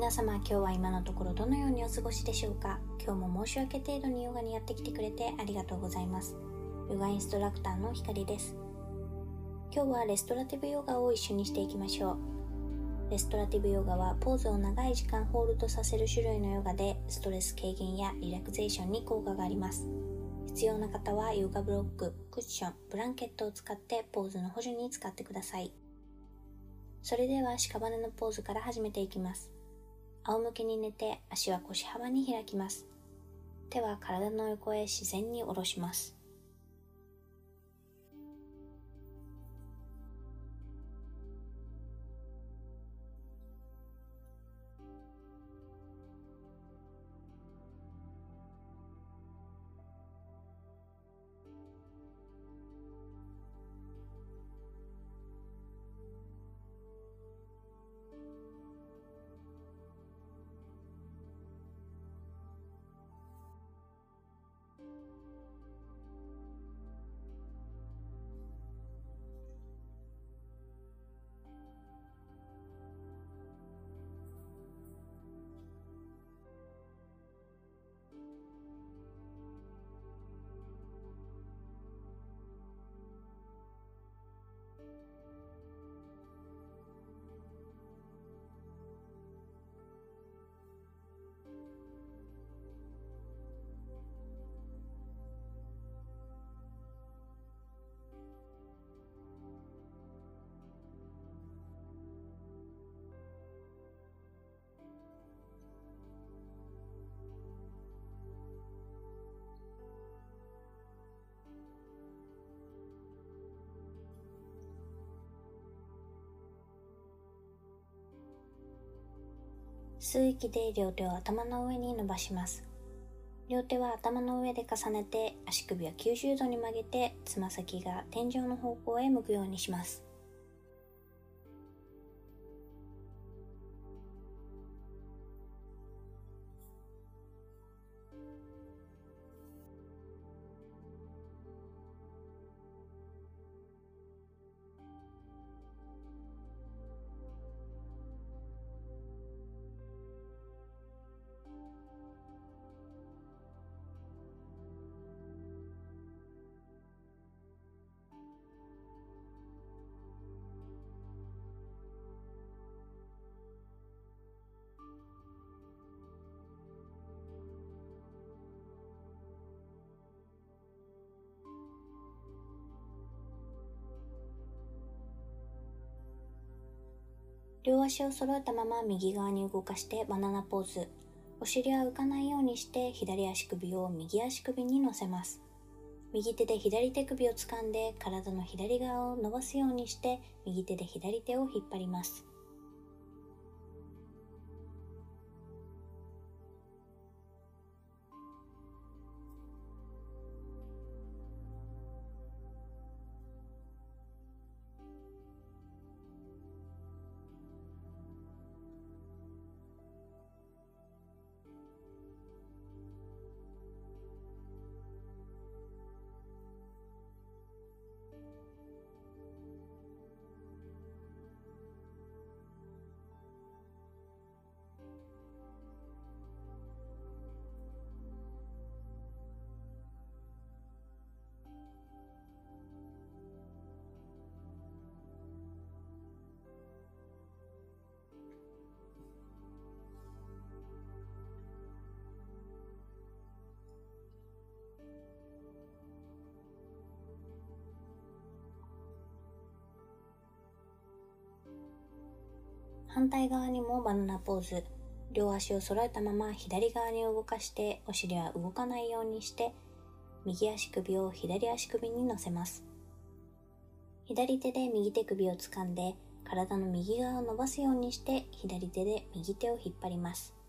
皆様今日は今のところどのようにお過ごしでしょうか？今日も申し訳程度にヨガにやってきてくれてありがとうございます。ヨガインストラクターのひかりです。今日はレストラティブヨガを一緒にしていきましょう。レストラティブヨガはポーズを長い時間ホールドさせる種類のヨガでストレス軽減やリラクゼーションに効果があります。必要な方はヨガブロック、クッション、ブランケットを使ってポーズの補助に使ってください。それでは屍のポーズから始めていきます。仰向けに寝て足は腰幅に開きます。手は体の横へ自然に下ろします。吸う息で両手を頭の上に伸ばします。両手は頭の上で重ねて足首は90度に曲げてつま先が天井の方向へ向くようにします。両足を揃えたまま右側に動かしてバナナポーズ。お尻は浮かないようにして左足首を右足首に乗せます。右手で左手首を掴んで体の左側を伸ばすようにして右手で左手を引っ張ります。反対側にもバナナポーズ。両足を揃えたまま左側に動かしてお尻は動かないようにして右足首を左足首に乗せます。左手で右手首を掴んで体の右側を伸ばすようにして左手で右手を引っ張ります。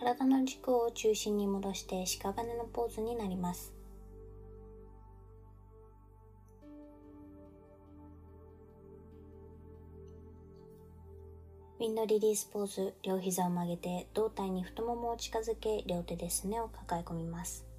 体の軸を中心に戻して屍のポーズになります。ウィンドリリースポーズ両膝を曲げて胴体に太ももを近づけ両手ですねを抱え込みます。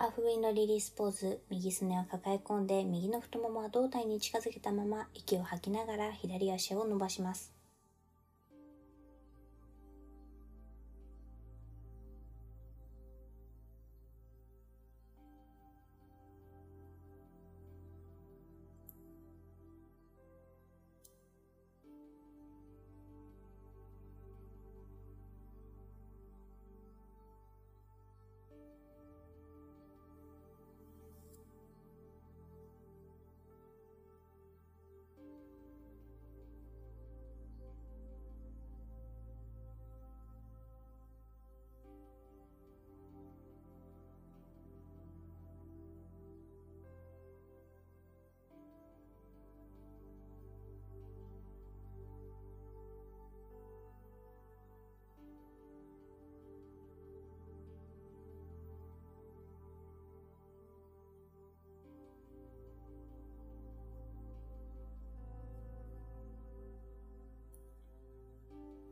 ハーフウィンのリリースポーズ、右すねを抱え込んで、右の太ももは胴体に近づけたまま、息を吐きながら左足を伸ばします。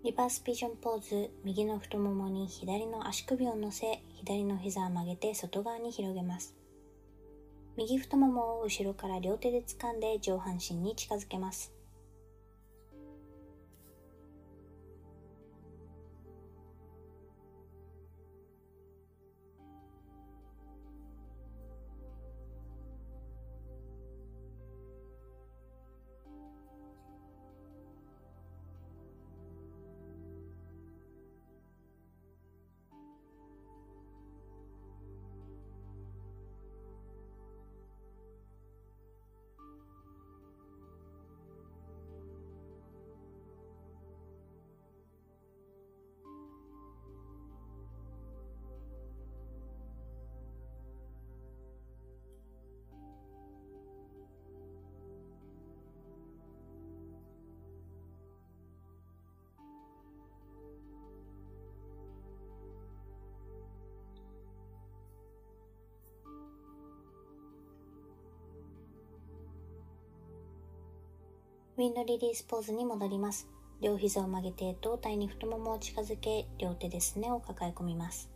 リバースピジョンポーズ、右の太ももに左の足首を乗せ、左の膝を曲げて外側に広げます。右太ももを後ろから両手で掴んで上半身に近づけます。ウィンドリリースポーズに戻ります。両膝を曲げて胴体に太ももを近づけ、両手ですねを抱え込みます。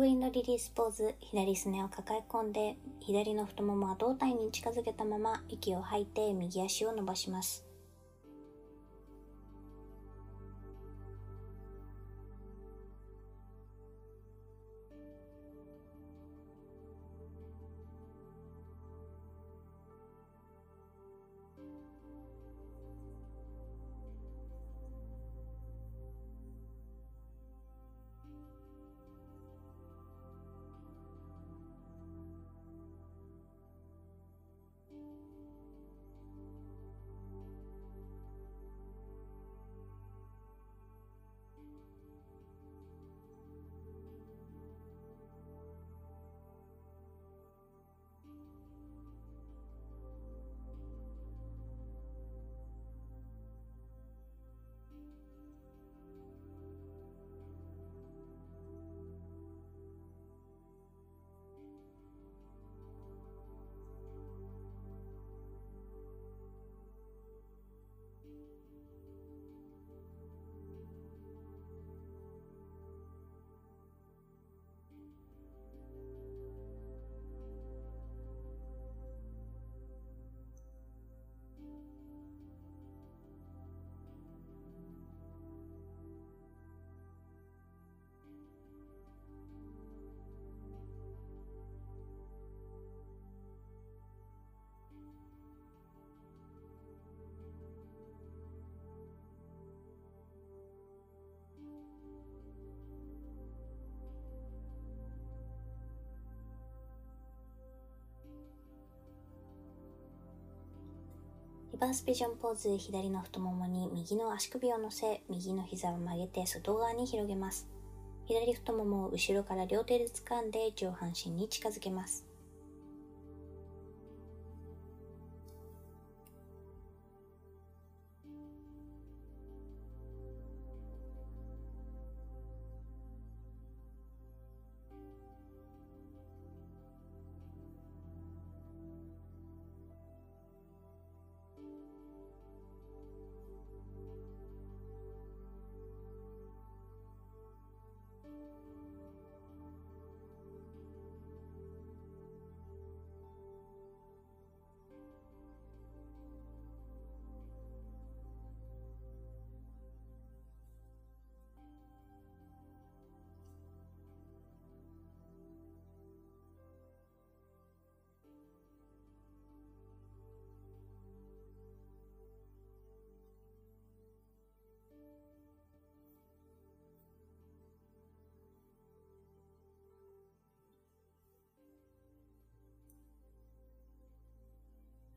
封印のリリースポーズ、左すねを抱え込んで、左の太ももは胴体に近づけたまま、息を吐いて右足を伸ばします。バースピジョンポーズ左の太ももに右の足首を乗せ右の膝を曲げて外側に広げます。左太ももを後ろから両手で掴んで上半身に近づけます。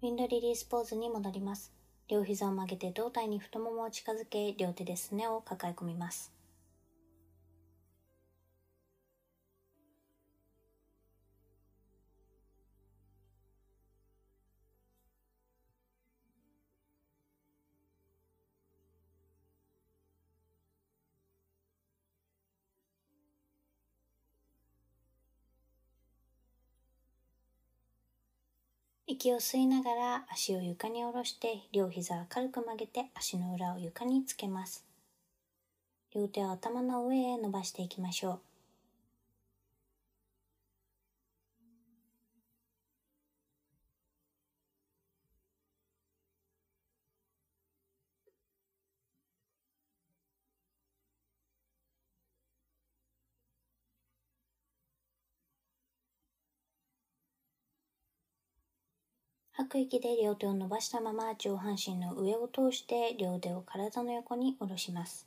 ウィンドリリースポーズに戻ります。両膝を曲げて胴体に太ももを近づけ、両手ですねを抱え込みます。息を吸いながら足を床に下ろして両膝を軽く曲げて足の裏を床につけます。両手を頭の上へ伸ばしていきましょう。吐く息で両手を伸ばしたまま上半身の上を通して両手を体の横に下ろします。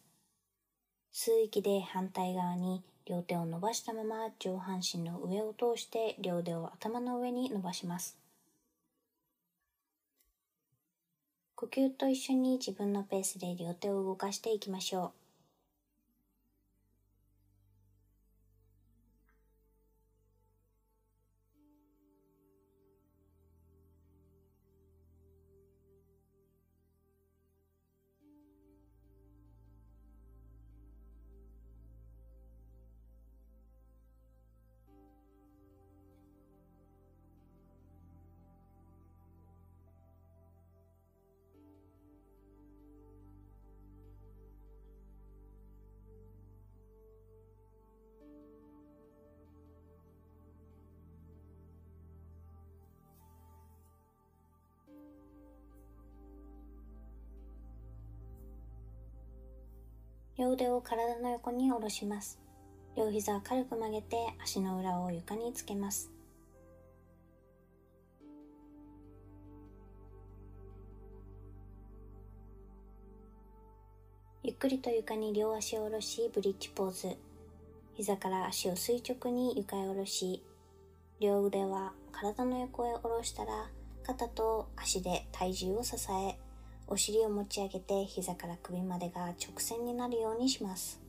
吸う息で反対側に両手を伸ばしたまま上半身の上を通して両手を頭の上に伸ばします。呼吸と一緒に自分のペースで両手を動かしていきましょう。両腕を体の横に下ろします。両膝を軽く曲げて足の裏を床につけます。ゆっくりと床に両足を下ろしブリッジポーズ。膝から足を垂直に床へ下ろし、両腕は体の横へ下ろしたら肩と足で体重を支えお尻を持ち上げて膝から首までが直線になるようにします。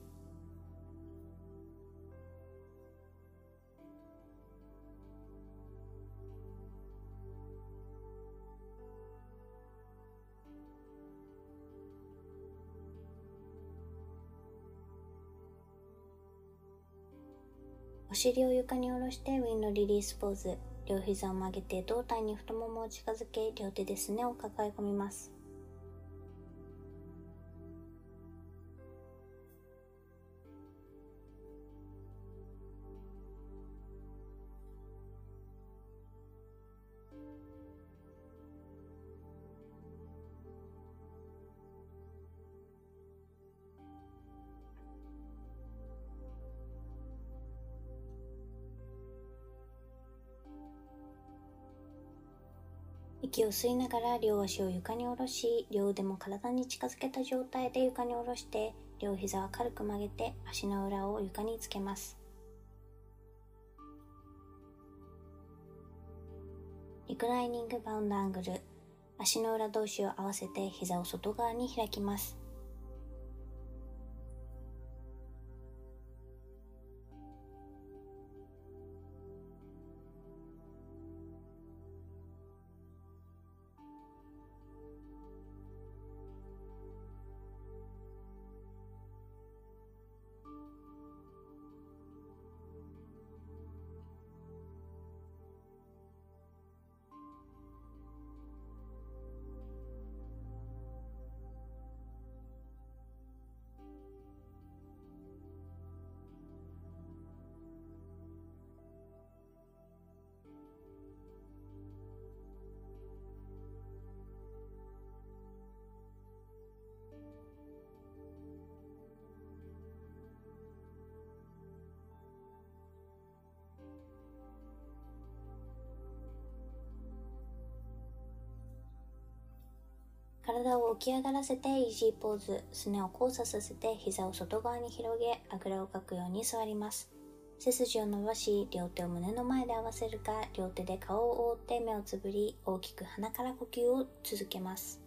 お尻を床に下ろしてウィンドリリースポーズ両膝を曲げて胴体に太ももを近づけ両手ですねを抱え込みますを吸いながら両足を床に下ろし、両腕も体に近づけた状態で床に下ろして、両膝は軽く曲げて足の裏を床につけます。リクライニングバウンドアングル。足の裏同士を合わせて膝を外側に開きます。体を起き上がらせてイージーポーズ、すねを交差させて膝を外側に広げ、あぐらをかくように座ります。背筋を伸ばし、両手を胸の前で合わせるか、両手で顔を覆って目をつぶり、大きく鼻から呼吸を続けます。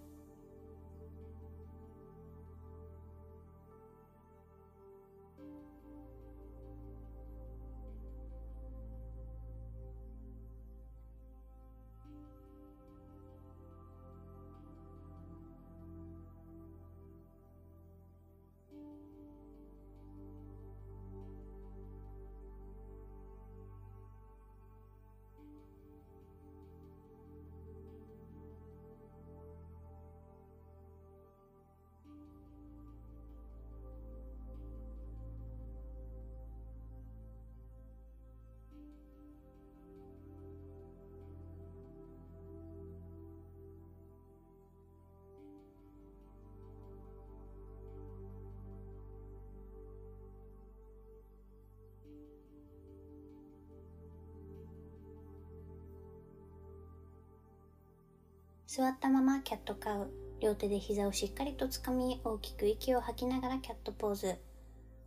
座ったままキャットカウ。両手で膝をしっかりとつかみ、大きく息を吐きながらキャットポーズ。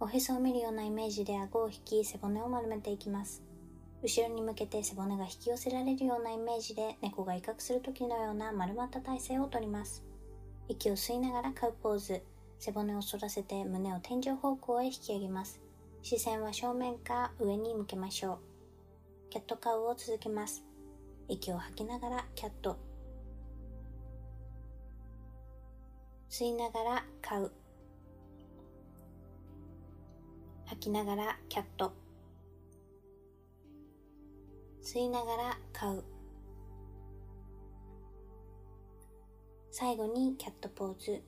おへそを見るようなイメージで顎を引き、背骨を丸めていきます。後ろに向けて背骨が引き寄せられるようなイメージで猫が威嚇する時のような丸まった体勢をとります。息を吸いながらカウポーズ。背骨を反らせて胸を天井方向へ引き上げます。視線は正面か上に向けましょう。キャットカウを続けます。息を吐きながらキャット。吸いながら飼う。吐きながらキャット。吸いながら飼う。最後にキャットポーズ。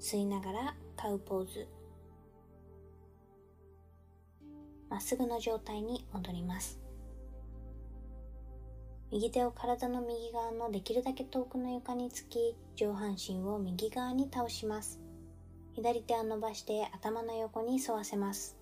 吸いながら飼うポーズ。まっすぐの状態に戻ります。右手を体の右側のできるだけ遠くの床につき、上半身を右側に倒します。左手を伸ばして頭の横に沿わせます。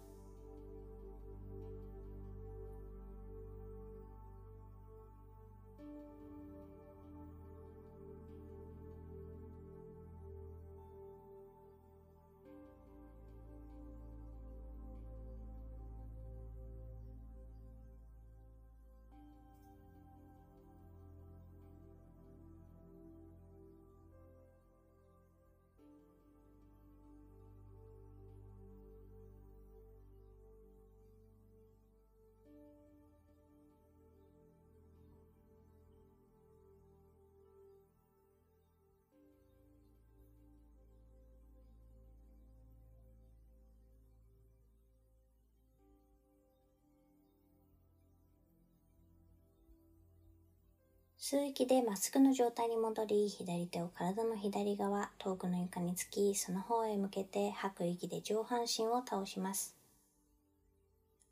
吸う息でまっすぐの状態に戻り、左手を体の左側、遠くの床につき、その方へ向けて吐く息で上半身を倒します。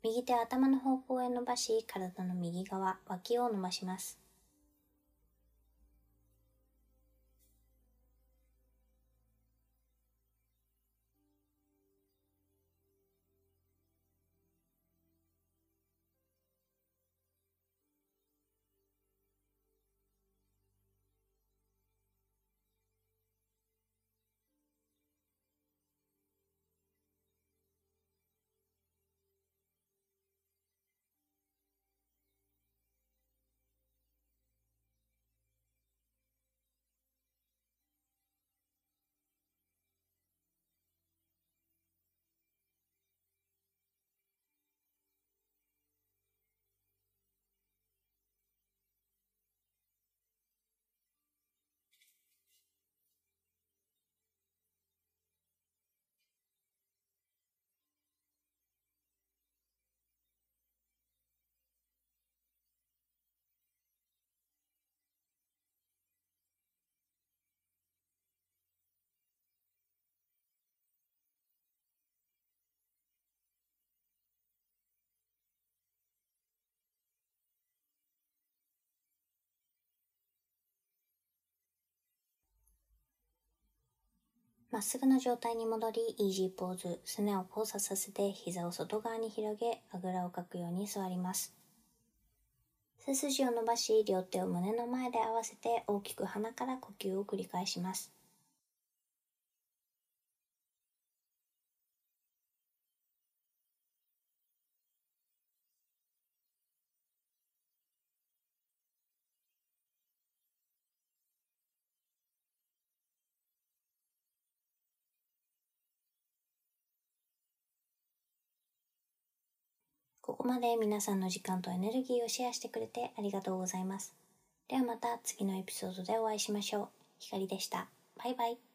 右手頭の方向へ伸ばし、体の右側、脇を伸ばします。まっすぐな状態に戻り、イージーポーズ、すねを交差させて膝を外側に広げ、あぐらをかくように座ります。背筋を伸ばし、両手を胸の前で合わせて大きく鼻から呼吸を繰り返します。こまで皆さんの時間とエネルギーをシェアしてくれてありがとうございます。ではまた次のエピソードでお会いしましょう。ひかりでした。バイバイ。